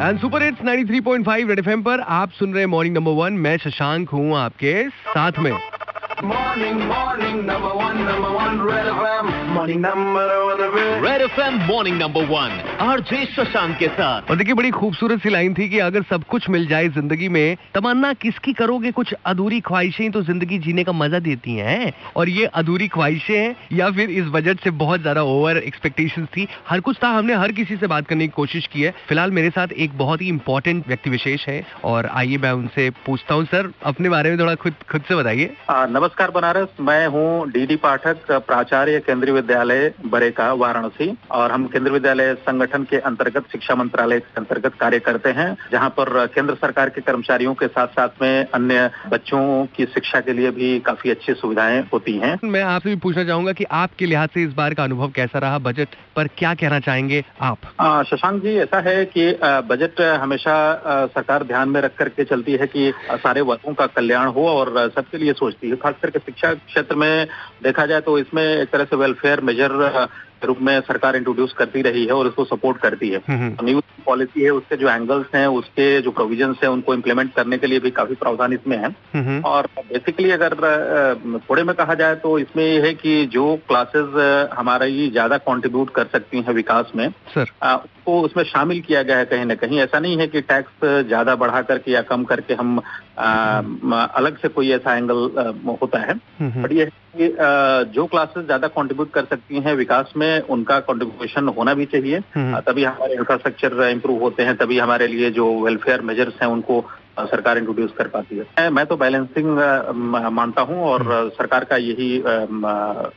And super hits 93.5 Red FM पर आप सुन रहे हैं मॉर्निंग नंबर वन मैं शशांक हूँ आपके साथ में। Morning morning number one number one Red FM morning number one Red Red F M morning number one RJ Shashank के साथ। और देखिए बड़ी खूबसूरत सी लाइन थी कि अगर सब कुछ मिल जाए ज़िंदगी में तमन्ना किसकी करोगे? कुछ अधूरी ख्वाहिशें तो ज़िंदगी जीने का मज़ा देती हैं। और ये अधूरी ख्वाहिशें हैं या फिर इस बजट से बहुत ज़्यादा ओवर एक्सपेक्टेशंस थी। हर कुछ था हमने हर किसी से बात करने की कोशिश की है। फ़िलहाल मेरे साथ एक बहुत ही इंपॉर्टेंट व्यक्ति विशेष है और आइए मैं उनसे पूछता हूँ। सर अपने बारे में थोड़ा खुद खुद से बताइए। नमस्कार बनारस मैं हूँ डी पाठक प्राचार्य केंद्रीय विद्यालय बरेका वाराणसी। और हम केंद्रीय विद्यालय संगठन के अंतर्गत शिक्षा मंत्रालय के अंतर्गत कार्य करते हैं जहाँ पर केंद्र सरकार के कर्मचारियों के साथ साथ में अन्य बच्चों की शिक्षा के लिए भी काफ़ी अच्छी सुविधाएँ होती हैं। मैं आपसे भी पूछना चाहूँगा कि आपके लिहाज से इस बार का अनुभव कैसा रहा? बजट पर क्या कहना चाहेंगे आप? शशांक जी ऐसा है कि बजट हमेशा सरकार ध्यान में रख करके चलती है कि सारे वर्गों का कल्याण हो और सबके लिए सोचती है। खास करके शिक्षा क्षेत्र में देखा जाए तो इसमें एक तरह से वेलफेयर मेजर के रूप में सरकार इंट्रोड्यूस करती रही है और उसको सपोर्ट करती है। हम्म, न्यू पॉलिसी है उसके जो एंगल्स हैं उसके जो प्रोविजंस हैं उनको इम्प्लीमेंट करने के लिए भी काफ़ी प्रावधान इसमें है। हम्म, और बेसिकली अगर थोड़े में कहा जाए तो इसमें ये है कि जो क्लासेस हमारा ज़्यादा कॉन्ट्रीब्यूट कर सकती हैं विकास में उसको उसमें शामिल किया गया है कहीं ना कहीं। ऐसा नहीं है कि टैक्स ज़्यादा बढ़ा करके या कम करके हम अ, अलग से कोई ऐसा एंगल होता है। हम्म, बट ये कि जो क्लासेस ज़्यादा कंट्रीब्यूट कर सकती हैं विकास में उनका कंट्रीब्यूशन होना भी चाहिए। हम्म, तभी हमारे इंफ्रास्ट्रक्चर इंप्रूव होते हैं तभी हमारे लिए जो वेलफेयर मेजर्स हैं उनको सरकार इंट्रोड्यूस कर पाती है। मैं- तो बैलेंसिंग मानता हूँ और सरकार का यही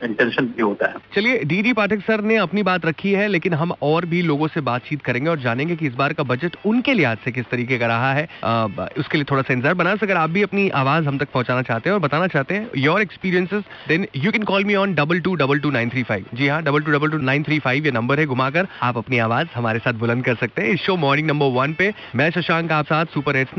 इंटेंशन भी होता है। चलिए डीडी पाठक सर ने अपनी बात रखी है लेकिन हम और भी लोगों से बातचीत करेंगे और जानेंगे कि इस बार का बजट उनके लिहाज से किस तरीके का रहा है। आ, उसके लिए थोड़ा सा इंतज़ार। बनास अगर आप भी अपनी आवाज़ हम तक पहुंचाना चाहते हैं और बताना चाहते हैं your experiences then you can call me on double two double two nine three five जी हाँ double two double two nine three five ये नंबर है घुमाकर आप अपनी आवाज़ हमारे साथ बुलंद कर सकते हैं। इस शो मॉर्निंग नंबर वन पे मैं शशांक आप साथ सुपर हिट्स